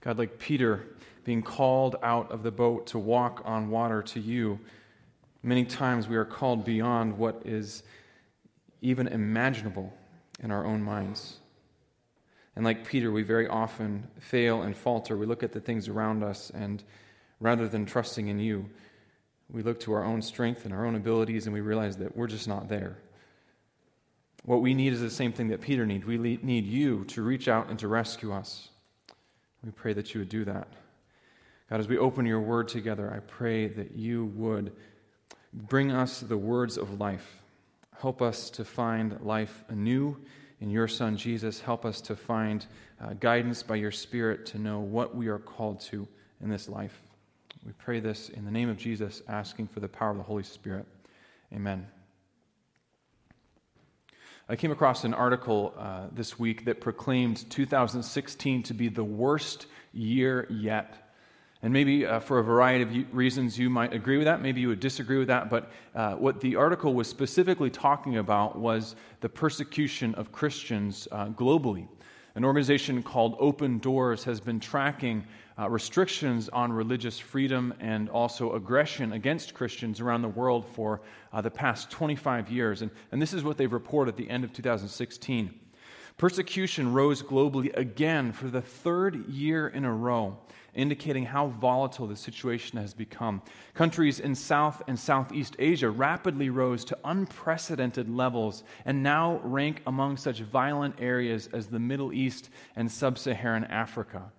God, like Peter being called out of the boat to walk on water to you, many times we are called beyond what is even imaginable in our own minds. And like Peter, we very often fail and falter. We look at the things around us, and rather than trusting in you, we look to our own strength and our own abilities, and we realize that we're just not there. What we need is the same thing that Peter needs. We need you to reach out and to rescue us. We pray that you would do that. God, as we open your word together, I pray that you would bring us the words of life. Help us to find life anew in your Son, Jesus. Help us to find uh, guidance by your Spirit to know what we are called to in this life. We pray this in the name of Jesus, asking for the power of the Holy Spirit. Amen. I came across an article uh, this week that proclaimed 2016 to be the worst year yet. And maybe uh, for a variety of reasons you might agree with that, maybe you would disagree with that, but uh, what the article was specifically talking about was the persecution of Christians uh, globally. An organization called Open Doors has been tracking uh, restrictions on religious freedom and also aggression against Christians around the world for uh, the past 25 years. And, and this is what they've reported at the end of 2016. Persecution rose globally again for the third year in a row, indicating how volatile the situation has become. Countries in South and Southeast Asia rapidly rose to unprecedented levels and now rank among such violent areas as the Middle East and Sub Saharan Africa.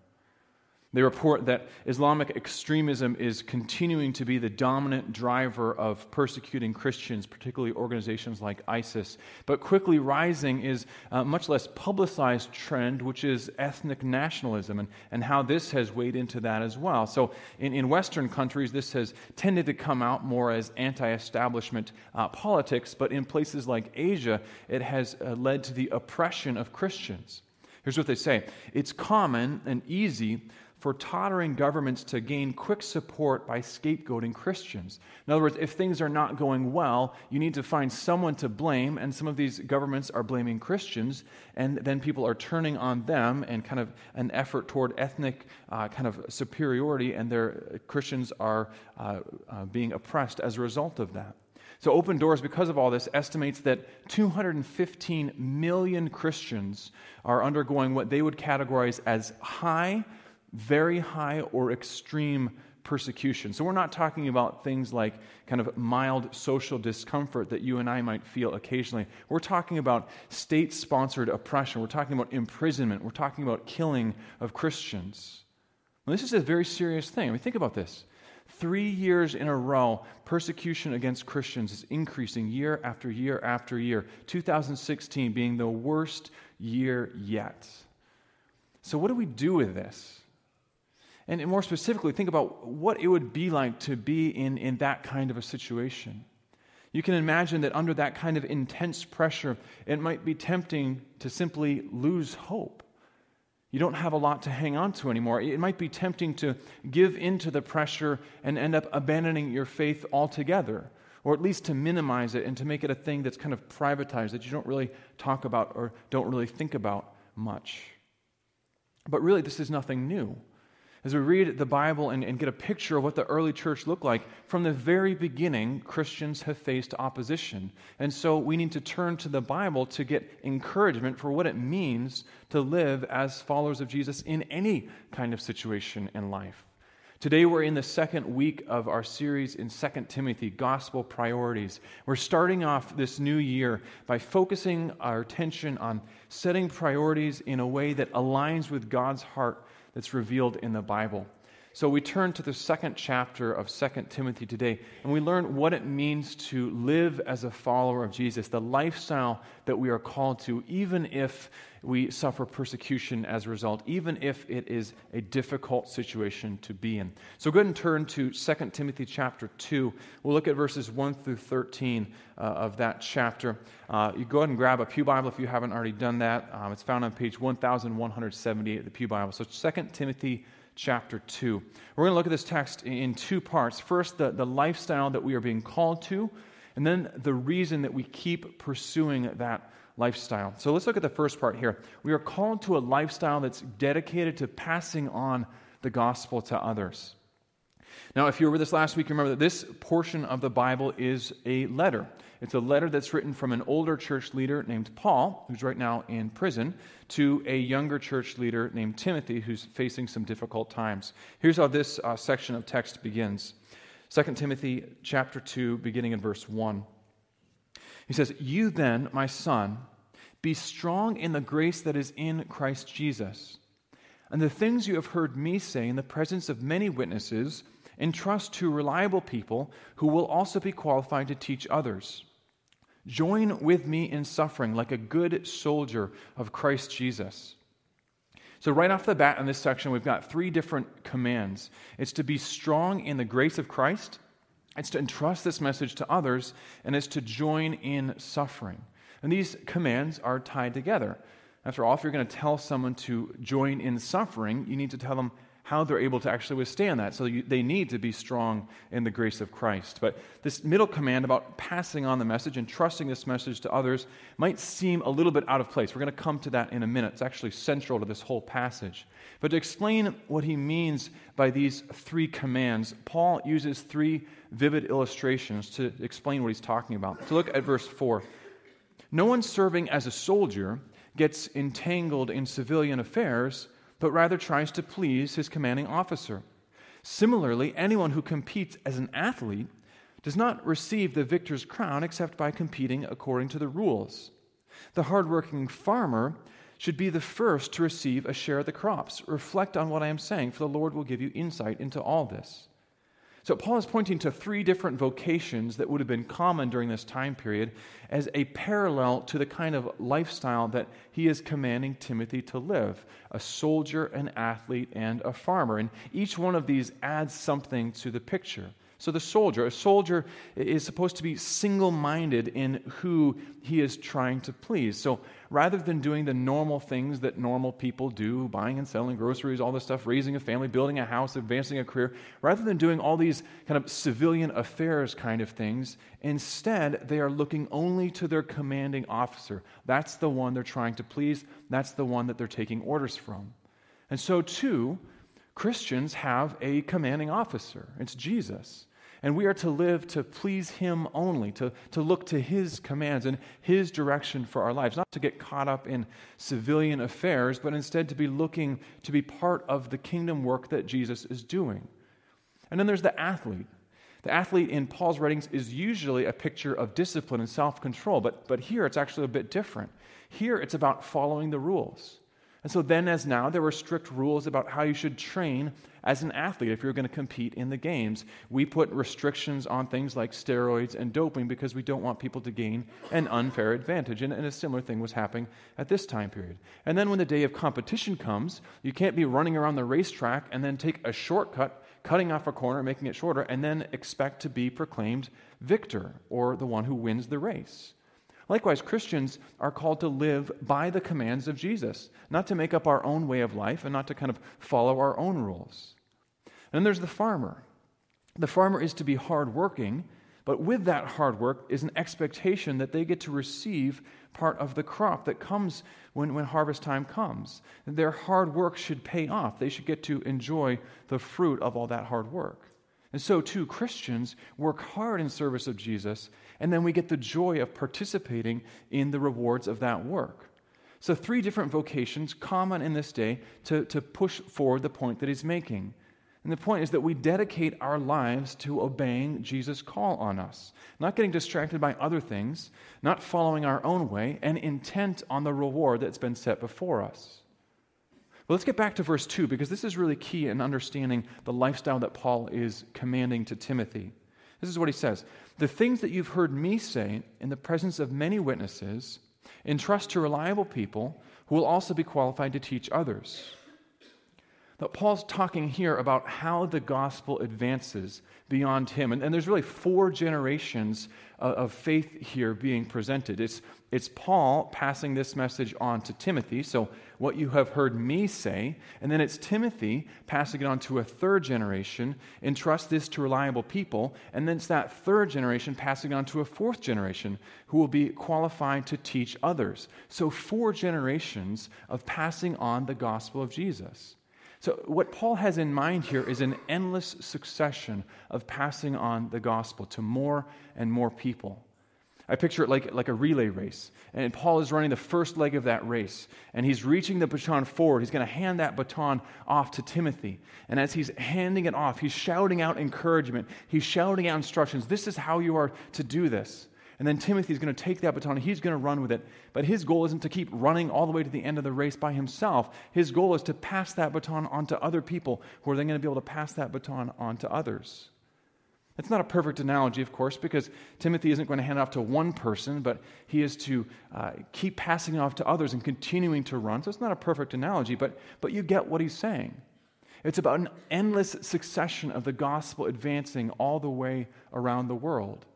They report that Islamic extremism is continuing to be the dominant driver of persecuting Christians, particularly organizations like ISIS. But quickly rising is a much less publicized trend, which is ethnic nationalism, and, and how this has weighed into that as well. So, in, in Western countries, this has tended to come out more as anti establishment uh, politics, but in places like Asia, it has uh, led to the oppression of Christians. Here's what they say it's common and easy for tottering governments to gain quick support by scapegoating Christians. In other words, if things are not going well, you need to find someone to blame, and some of these governments are blaming Christians, and then people are turning on them and kind of an effort toward ethnic uh, kind of superiority, and their Christians are uh, uh, being oppressed as a result of that. So, Open Doors, because of all this, estimates that 215 million Christians are undergoing what they would categorize as high very high or extreme persecution. So we're not talking about things like kind of mild social discomfort that you and I might feel occasionally. We're talking about state sponsored oppression. We're talking about imprisonment. We're talking about killing of Christians. Well, this is a very serious thing. I mean, think about this. Three years in a row, persecution against Christians is increasing year after year after year. 2016 being the worst year yet. So, what do we do with this? And more specifically, think about what it would be like to be in, in that kind of a situation. You can imagine that under that kind of intense pressure, it might be tempting to simply lose hope. You don't have a lot to hang on to anymore. It might be tempting to give in to the pressure and end up abandoning your faith altogether, or at least to minimize it and to make it a thing that's kind of privatized that you don't really talk about or don't really think about much. But really, this is nothing new as we read the Bible and, and, get a picture of what the early church looked like, from the very beginning, Christians have faced opposition. And so we need to turn to the Bible to get encouragement for what it means to live as followers of Jesus in any kind of situation in life. Today, we're in the second week of our series in 2 Timothy, Gospel Priorities. We're starting off this new year by focusing our attention on setting priorities in a way that aligns with God's heart that's revealed in the Bible. So we turn to the second chapter of 2 Timothy today, and we learn what it means to live as a follower of Jesus, the lifestyle that we are called to, even if we suffer persecution as a result, even if it is a difficult situation to be in. So go ahead and turn to 2 Timothy chapter 2. We'll look at verses 1 through 13 uh, of that chapter. Uh, you go ahead and grab a Pew Bible if you haven't already done that. Um, it's found on page 1178 of the Pew Bible. So 2 Timothy chapter 2. We're going to look at this text in two parts. First, the, the lifestyle that we are being called to, and then the reason that we keep pursuing that lifestyle. So let's look at the first part here. We are called to a lifestyle that's dedicated to passing on the gospel to others. Now, if you were with us last week, remember that this portion of the Bible is a letter. It's a letter that's written from an older church leader named Paul, who's right now in prison, to a younger church leader named Timothy, who's facing some difficult times. Here's how this uh, section of text begins 2 Timothy chapter 2, beginning in verse 1. He says, You then, my son, be strong in the grace that is in Christ Jesus. And the things you have heard me say in the presence of many witnesses, entrust to reliable people who will also be qualified to teach others. Join with me in suffering like a good soldier of Christ Jesus. So, right off the bat in this section, we've got three different commands it's to be strong in the grace of Christ, it's to entrust this message to others, and it's to join in suffering. And these commands are tied together. After all, if you're going to tell someone to join in suffering, you need to tell them how they're able to actually withstand that. So you, they need to be strong in the grace of Christ. But this middle command about passing on the message and trusting this message to others might seem a little bit out of place. We're going to come to that in a minute. It's actually central to this whole passage. But to explain what he means by these three commands, Paul uses three vivid illustrations to explain what he's talking about. So look at verse 4. No one serving as a soldier gets entangled in civilian affairs but rather tries to please his commanding officer. Similarly, anyone who competes as an athlete does not receive the victor's crown except by competing according to the rules. The hardworking farmer should be the first to receive a share of the crops. Reflect on what I am saying, for the Lord will give you insight into all this. So, Paul is pointing to three different vocations that would have been common during this time period as a parallel to the kind of lifestyle that he is commanding Timothy to live a soldier, an athlete, and a farmer. And each one of these adds something to the picture. So, the soldier, a soldier is supposed to be single minded in who he is trying to please. So, rather than doing the normal things that normal people do, buying and selling groceries, all this stuff, raising a family, building a house, advancing a career, rather than doing all these kind of civilian affairs kind of things, instead, they are looking only to their commanding officer. That's the one they're trying to please, that's the one that they're taking orders from. And so, too, Christians have a commanding officer. It's Jesus. And we are to live to please Him only, to, to look to His commands and His direction for our lives, not to get caught up in civilian affairs, but instead to be looking to be part of the kingdom work that Jesus is doing. And then there's the athlete. The athlete in Paul's writings is usually a picture of discipline and self control, but, but here it's actually a bit different. Here it's about following the rules. And so then, as now, there were strict rules about how you should train as an athlete if you're going to compete in the games. We put restrictions on things like steroids and doping because we don't want people to gain an unfair advantage. And, and a similar thing was happening at this time period. And then, when the day of competition comes, you can't be running around the racetrack and then take a shortcut, cutting off a corner, making it shorter, and then expect to be proclaimed victor or the one who wins the race. Likewise, Christians are called to live by the commands of Jesus, not to make up our own way of life and not to kind of follow our own rules. And then there's the farmer. The farmer is to be hardworking, but with that hard work is an expectation that they get to receive part of the crop that comes when, when harvest time comes. Their hard work should pay off. They should get to enjoy the fruit of all that hard work. And so, too, Christians work hard in service of Jesus, and then we get the joy of participating in the rewards of that work. So, three different vocations common in this day to, to push forward the point that he's making. And the point is that we dedicate our lives to obeying Jesus' call on us, not getting distracted by other things, not following our own way, and intent on the reward that's been set before us. But let's get back to verse 2 because this is really key in understanding the lifestyle that Paul is commanding to Timothy. This is what he says The things that you've heard me say in the presence of many witnesses, entrust to reliable people who will also be qualified to teach others. But Paul's talking here about how the gospel advances beyond him. And, and there's really four generations of, of faith here being presented. It's, it's Paul passing this message on to Timothy, so what you have heard me say, and then it's Timothy passing it on to a third generation, entrust this to reliable people, and then it's that third generation passing on to a fourth generation who will be qualified to teach others. So, four generations of passing on the gospel of Jesus. So, what Paul has in mind here is an endless succession of passing on the gospel to more and more people. I picture it like, like a relay race. And Paul is running the first leg of that race. And he's reaching the baton forward. He's going to hand that baton off to Timothy. And as he's handing it off, he's shouting out encouragement. He's shouting out instructions. This is how you are to do this. And then Timothy is going to take that baton he's going to run with it. But his goal isn't to keep running all the way to the end of the race by himself. His goal is to pass that baton on to other people who are then going to be able to pass that baton on to others. It's not a perfect analogy, of course, because Timothy isn't going to hand it off to one person, but he is to uh, keep passing it off to others and continuing to run. So it's not a perfect analogy, but, but you get what he's saying. It's about an endless succession of the gospel advancing all the way around the world.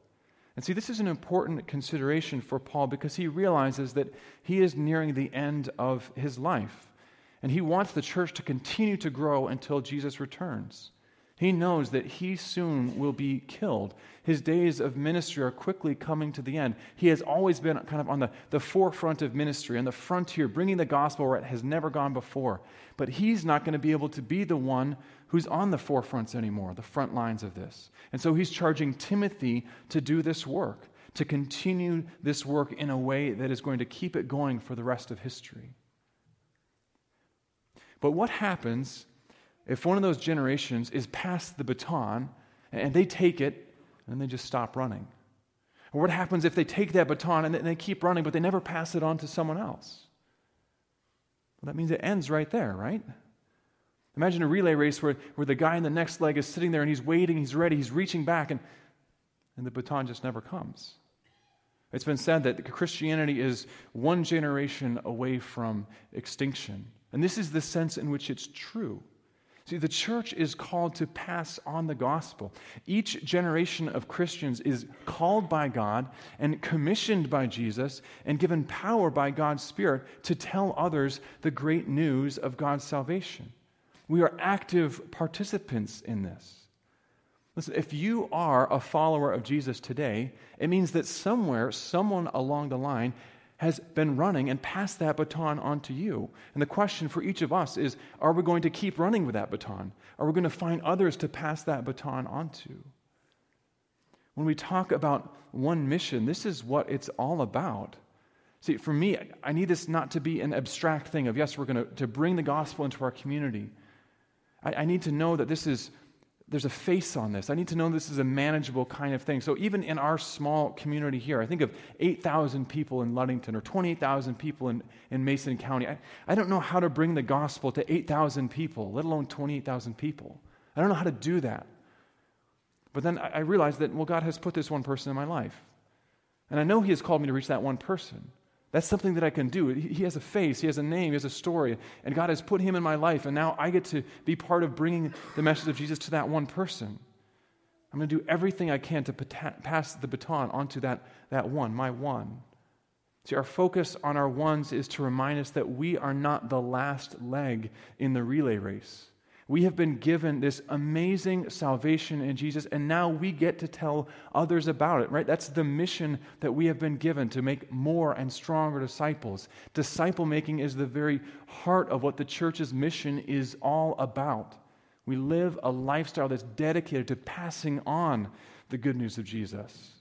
And see, this is an important consideration for Paul because he realizes that he is nearing the end of his life. And he wants the church to continue to grow until Jesus returns. He knows that he soon will be killed. His days of ministry are quickly coming to the end. He has always been kind of on the, the forefront of ministry, on the frontier, bringing the gospel where it has never gone before. But he's not going to be able to be the one who's on the forefronts anymore, the front lines of this. And so he's charging Timothy to do this work, to continue this work in a way that is going to keep it going for the rest of history. But what happens if one of those generations is passed the baton and they take it and they just stop running? Or what happens if they take that baton and they keep running, but they never pass it on to someone else? Well, that means it ends right there, right? Imagine a relay race where, where the guy in the next leg is sitting there and he's waiting, he's ready, he's reaching back, and, and the baton just never comes. It's been said that Christianity is one generation away from extinction. And this is the sense in which it's true. See, the church is called to pass on the gospel. Each generation of Christians is called by God and commissioned by Jesus and given power by God's Spirit to tell others the great news of God's salvation. We are active participants in this. Listen, if you are a follower of Jesus today, it means that somewhere, someone along the line has been running and passed that baton on to you. And the question for each of us is are we going to keep running with that baton? Are we going to find others to pass that baton on to? When we talk about one mission, this is what it's all about. See, for me, I need this not to be an abstract thing of, yes, we're going to, to bring the gospel into our community. I, I need to know that this is there's a face on this. I need to know this is a manageable kind of thing. So, even in our small community here, I think of 8,000 people in Ludington or 28,000 people in, in Mason County. I, I don't know how to bring the gospel to 8,000 people, let alone 28,000 people. I don't know how to do that. But then I, I realized that, well, God has put this one person in my life. And I know He has called me to reach that one person. That's something that I can do. He has a face, he has a name, he has a story, and God has put him in my life, and now I get to be part of bringing the message of Jesus to that one person. I'm going to do everything I can to pass the baton onto that, that one, my one. See, our focus on our ones is to remind us that we are not the last leg in the relay race. We have been given this amazing salvation in Jesus, and now we get to tell others about it, right? That's the mission that we have been given to make more and stronger disciples. Disciple making is the very heart of what the church's mission is all about. We live a lifestyle that's dedicated to passing on the good news of Jesus.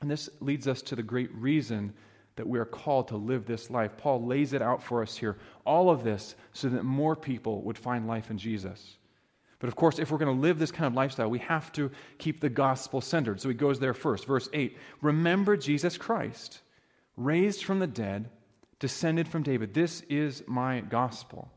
And this leads us to the great reason that we are called to live this life. Paul lays it out for us here. All of this so that more people would find life in Jesus. But of course, if we're going to live this kind of lifestyle, we have to keep the gospel centered. So he goes there first. Verse 8 Remember Jesus Christ, raised from the dead, descended from David. This is my gospel.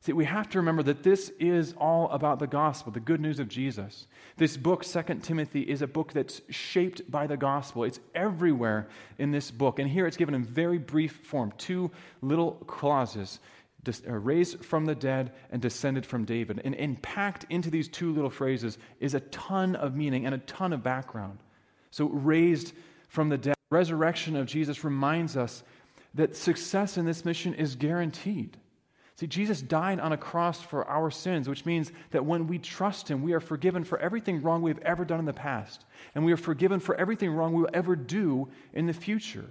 See, we have to remember that this is all about the gospel, the good news of Jesus. This book, 2 Timothy, is a book that's shaped by the gospel. It's everywhere in this book. And here it's given in very brief form two little clauses uh, raised from the dead and descended from David. And, and packed into these two little phrases is a ton of meaning and a ton of background. So, raised from the dead, resurrection of Jesus reminds us that success in this mission is guaranteed. See, Jesus died on a cross for our sins, which means that when we trust Him, we are forgiven for everything wrong we've ever done in the past, and we are forgiven for everything wrong we will ever do in the future.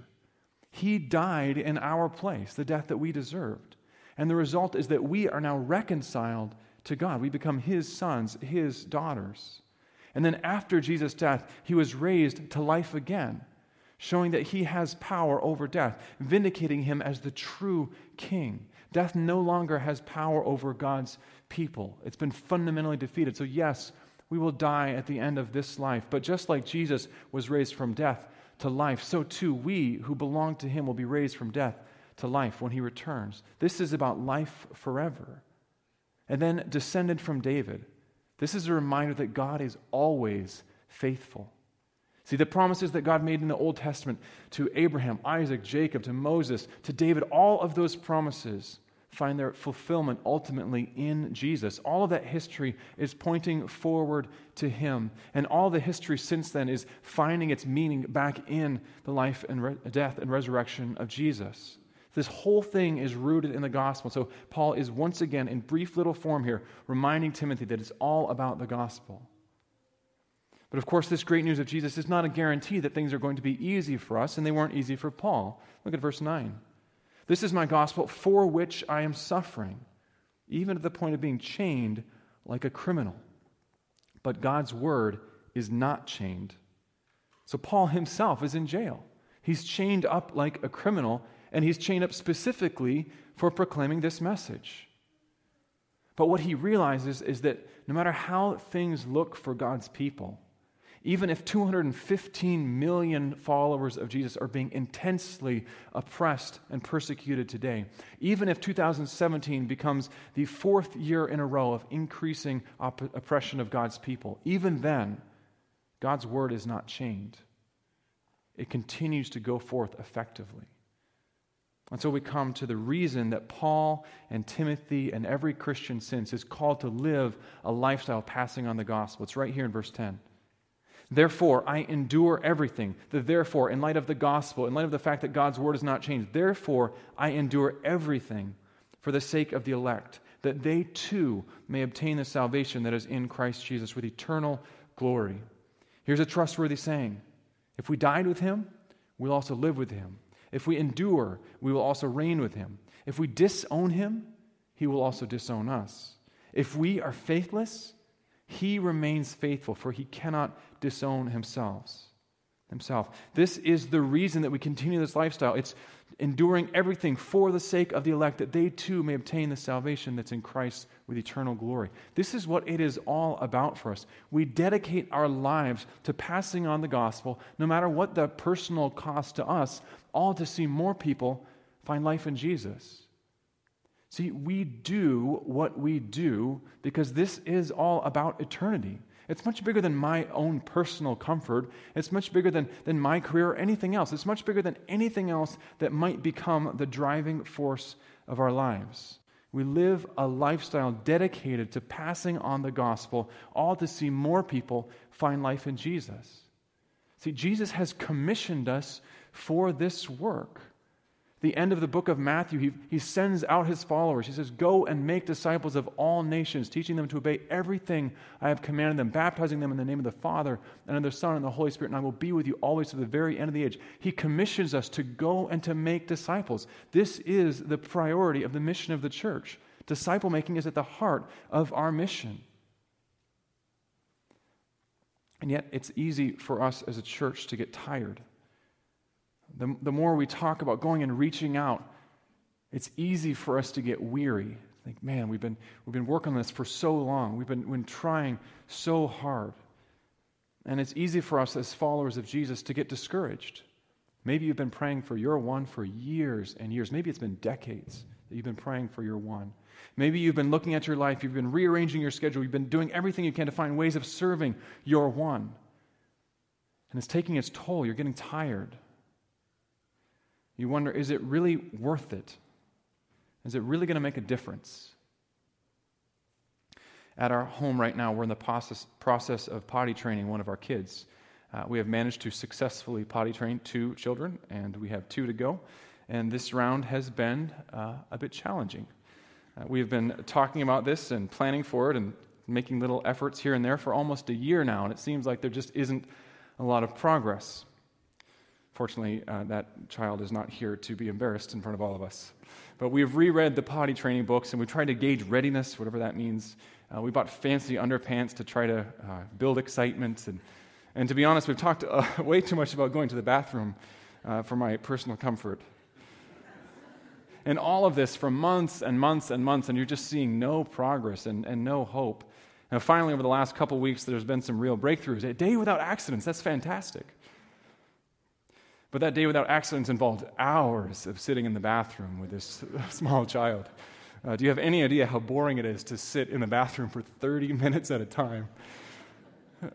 He died in our place, the death that we deserved. And the result is that we are now reconciled to God. We become His sons, His daughters. And then after Jesus' death, He was raised to life again showing that he has power over death, vindicating him as the true king. Death no longer has power over God's people, it's been fundamentally defeated. So, yes, we will die at the end of this life, but just like Jesus was raised from death to life, so too we who belong to him will be raised from death to life when he returns. This is about life forever. And then descended from David. This is a reminder that God is always faithful. See, the promises that God made in the Old Testament to Abraham, Isaac, Jacob, to Moses, to David, all of those promises find their fulfillment ultimately in Jesus. All of that history is pointing forward to Him. And all the history since then is finding its meaning back in the life and re- death and resurrection of Jesus. This whole thing is rooted in the gospel. So, Paul is once again, in brief little form here, reminding Timothy that it's all about the gospel. But of course, this great news of Jesus is not a guarantee that things are going to be easy for us, and they weren't easy for Paul. Look at verse 9. This is my gospel for which I am suffering, even to the point of being chained like a criminal. But God's word is not chained. So Paul himself is in jail. He's chained up like a criminal, and he's chained up specifically for proclaiming this message. But what he realizes is that no matter how things look for God's people, even if 215 million followers of Jesus are being intensely oppressed and persecuted today, even if 2017 becomes the fourth year in a row of increasing op- oppression of God's people, even then, God's word is not chained. It continues to go forth effectively. And so we come to the reason that Paul and Timothy and every Christian since is called to live a lifestyle passing on the gospel. It's right here in verse 10. Therefore, I endure everything. The therefore, in light of the gospel, in light of the fact that God's word has not changed, therefore, I endure everything for the sake of the elect, that they too may obtain the salvation that is in Christ Jesus with eternal glory. Here's a trustworthy saying If we died with him, we'll also live with him. If we endure, we will also reign with him. If we disown him, he will also disown us. If we are faithless, he remains faithful, for he cannot disown himself. Himself. This is the reason that we continue this lifestyle. It's enduring everything for the sake of the elect, that they too may obtain the salvation that's in Christ with eternal glory. This is what it is all about for us. We dedicate our lives to passing on the gospel, no matter what the personal cost to us, all to see more people find life in Jesus. See, we do what we do because this is all about eternity. It's much bigger than my own personal comfort. It's much bigger than, than my career or anything else. It's much bigger than anything else that might become the driving force of our lives. We live a lifestyle dedicated to passing on the gospel, all to see more people find life in Jesus. See, Jesus has commissioned us for this work the end of the book of Matthew, he, he sends out his followers. He says, Go and make disciples of all nations, teaching them to obey everything I have commanded them, baptizing them in the name of the Father and of the Son and the Holy Spirit, and I will be with you always to the very end of the age. He commissions us to go and to make disciples. This is the priority of the mission of the church. Disciple making is at the heart of our mission. And yet, it's easy for us as a church to get tired the, the more we talk about going and reaching out, it's easy for us to get weary. Think, man, we've been, we've been working on this for so long. We've been, we've been trying so hard. And it's easy for us as followers of Jesus to get discouraged. Maybe you've been praying for your one for years and years. Maybe it's been decades that you've been praying for your one. Maybe you've been looking at your life, you've been rearranging your schedule, you've been doing everything you can to find ways of serving your one. And it's taking its toll. You're getting tired. You wonder, is it really worth it? Is it really going to make a difference? At our home right now, we're in the process, process of potty training one of our kids. Uh, we have managed to successfully potty train two children, and we have two to go. And this round has been uh, a bit challenging. Uh, we have been talking about this and planning for it and making little efforts here and there for almost a year now, and it seems like there just isn't a lot of progress. Fortunately, uh, that child is not here to be embarrassed in front of all of us. But we've reread the potty training books and we've tried to gauge readiness, whatever that means. Uh, we bought fancy underpants to try to uh, build excitement. And, and to be honest, we've talked uh, way too much about going to the bathroom uh, for my personal comfort. and all of this for months and months and months, and you're just seeing no progress and, and no hope. And finally, over the last couple weeks, there's been some real breakthroughs. A day without accidents, that's fantastic. But that day without accidents involved hours of sitting in the bathroom with this small child. Uh, do you have any idea how boring it is to sit in the bathroom for 30 minutes at a time?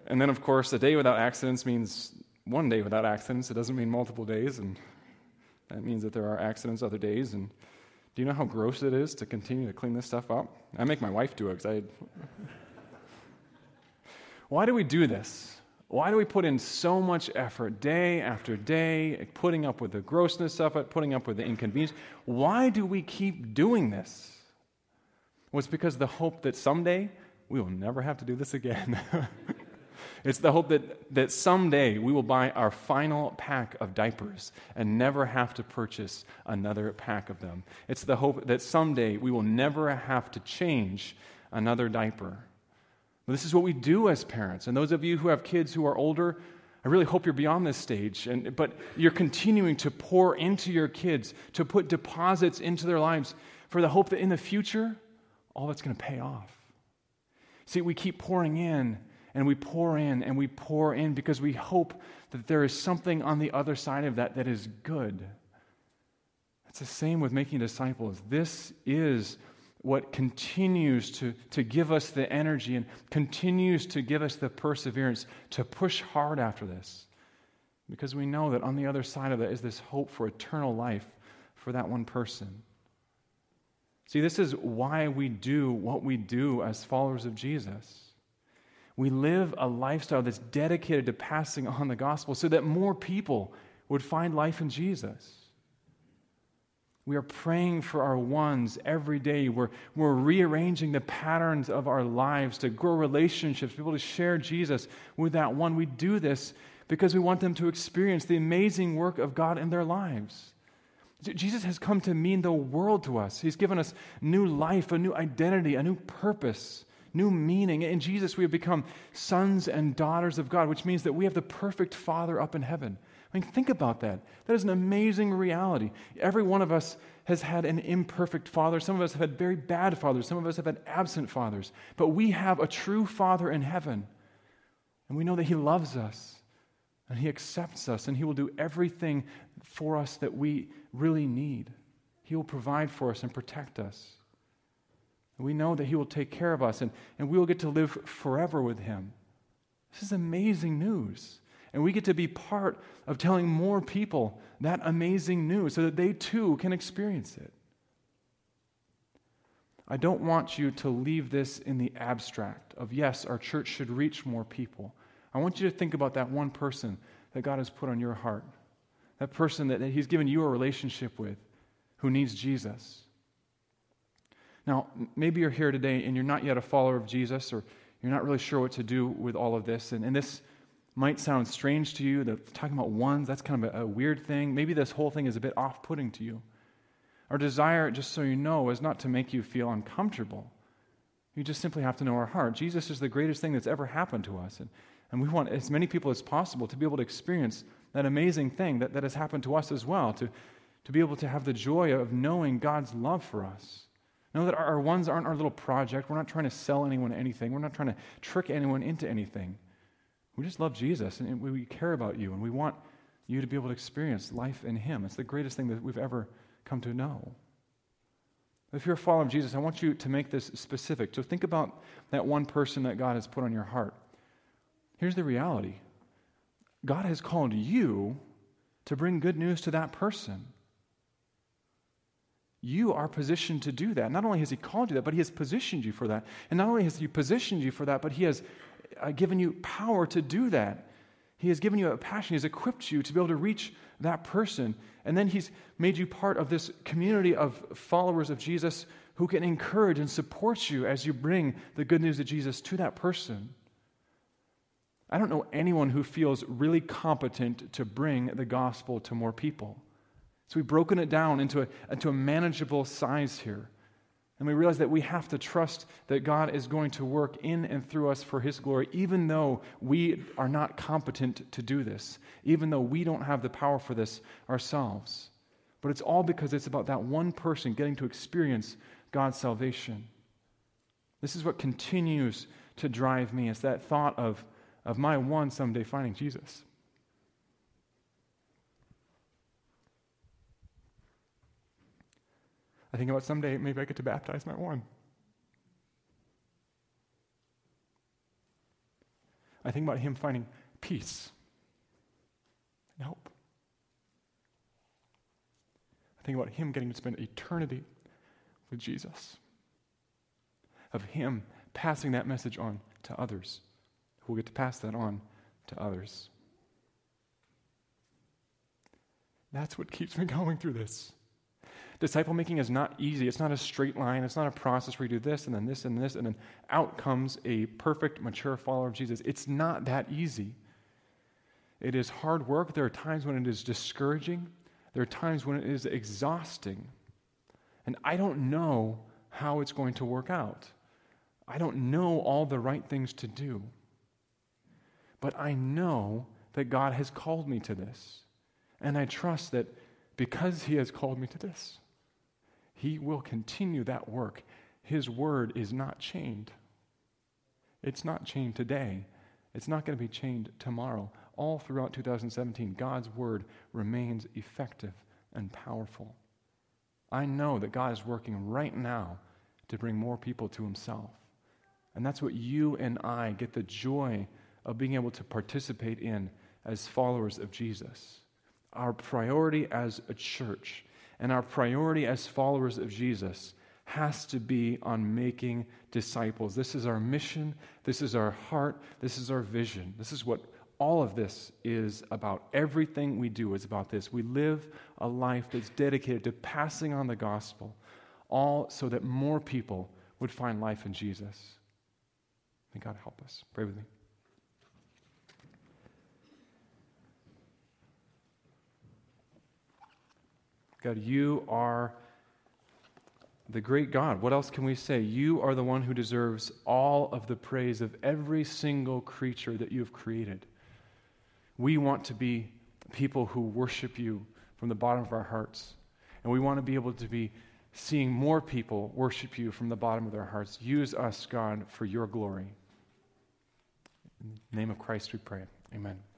And then, of course, a day without accidents means one day without accidents. It doesn't mean multiple days, and that means that there are accidents other days. And do you know how gross it is to continue to clean this stuff up? I make my wife do it because I. Why do we do this? Why do we put in so much effort day after day, putting up with the grossness of it, putting up with the inconvenience? Why do we keep doing this? Well, it's because the hope that someday we will never have to do this again. it's the hope that, that someday we will buy our final pack of diapers and never have to purchase another pack of them. It's the hope that someday we will never have to change another diaper. This is what we do as parents. And those of you who have kids who are older, I really hope you're beyond this stage. And, but you're continuing to pour into your kids, to put deposits into their lives for the hope that in the future, all that's going to pay off. See, we keep pouring in and we pour in and we pour in because we hope that there is something on the other side of that that is good. It's the same with making disciples. This is what continues to, to give us the energy and continues to give us the perseverance to push hard after this. Because we know that on the other side of that is this hope for eternal life for that one person. See, this is why we do what we do as followers of Jesus. We live a lifestyle that's dedicated to passing on the gospel so that more people would find life in Jesus. We are praying for our ones every day. We're, we're rearranging the patterns of our lives to grow relationships, be able to share Jesus with that one. We do this because we want them to experience the amazing work of God in their lives. Jesus has come to mean the world to us. He's given us new life, a new identity, a new purpose, new meaning. In Jesus, we have become sons and daughters of God, which means that we have the perfect Father up in heaven. I mean, think about that. That is an amazing reality. Every one of us has had an imperfect father. Some of us have had very bad fathers. Some of us have had absent fathers. But we have a true Father in heaven. And we know that He loves us and He accepts us and He will do everything for us that we really need. He will provide for us and protect us. We know that He will take care of us and, and we will get to live forever with Him. This is amazing news. And we get to be part of telling more people that amazing news so that they too can experience it. I don't want you to leave this in the abstract of, yes, our church should reach more people. I want you to think about that one person that God has put on your heart, that person that, that He's given you a relationship with who needs Jesus. Now, maybe you're here today and you're not yet a follower of Jesus, or you're not really sure what to do with all of this. And, and this might sound strange to you. That talking about ones, that's kind of a, a weird thing. Maybe this whole thing is a bit off putting to you. Our desire, just so you know, is not to make you feel uncomfortable. You just simply have to know our heart. Jesus is the greatest thing that's ever happened to us. And, and we want as many people as possible to be able to experience that amazing thing that, that has happened to us as well, to, to be able to have the joy of knowing God's love for us. Know that our, our ones aren't our little project. We're not trying to sell anyone anything, we're not trying to trick anyone into anything. We just love Jesus and we care about you and we want you to be able to experience life in Him. It's the greatest thing that we've ever come to know. If you're a follower of Jesus, I want you to make this specific. So think about that one person that God has put on your heart. Here's the reality God has called you to bring good news to that person. You are positioned to do that. Not only has He called you that, but He has positioned you for that. And not only has He positioned you for that, but He has uh, given you power to do that. He has given you a passion. He's equipped you to be able to reach that person. And then He's made you part of this community of followers of Jesus who can encourage and support you as you bring the good news of Jesus to that person. I don't know anyone who feels really competent to bring the gospel to more people. So we've broken it down into a, into a manageable size here. And we realize that we have to trust that God is going to work in and through us for His glory, even though we are not competent to do this, even though we don't have the power for this ourselves. But it's all because it's about that one person getting to experience God's salvation. This is what continues to drive me. It's that thought of, of my one someday finding Jesus. I think about someday maybe I get to baptize my one. I think about him finding peace and hope. I think about him getting to spend eternity with Jesus, of him passing that message on to others who will get to pass that on to others. That's what keeps me going through this. Disciple making is not easy. It's not a straight line. It's not a process where you do this and then this and this and then out comes a perfect, mature follower of Jesus. It's not that easy. It is hard work. There are times when it is discouraging, there are times when it is exhausting. And I don't know how it's going to work out. I don't know all the right things to do. But I know that God has called me to this. And I trust that because He has called me to this, he will continue that work. His word is not chained. It's not chained today. It's not going to be chained tomorrow. All throughout 2017, God's word remains effective and powerful. I know that God is working right now to bring more people to himself. And that's what you and I get the joy of being able to participate in as followers of Jesus. Our priority as a church and our priority as followers of Jesus has to be on making disciples. This is our mission. This is our heart. This is our vision. This is what all of this is about. Everything we do is about this. We live a life that's dedicated to passing on the gospel, all so that more people would find life in Jesus. May God help us. Pray with me. God, you are the great God. What else can we say? You are the one who deserves all of the praise of every single creature that you have created. We want to be people who worship you from the bottom of our hearts. And we want to be able to be seeing more people worship you from the bottom of their hearts. Use us, God, for your glory. In the name of Christ we pray. Amen.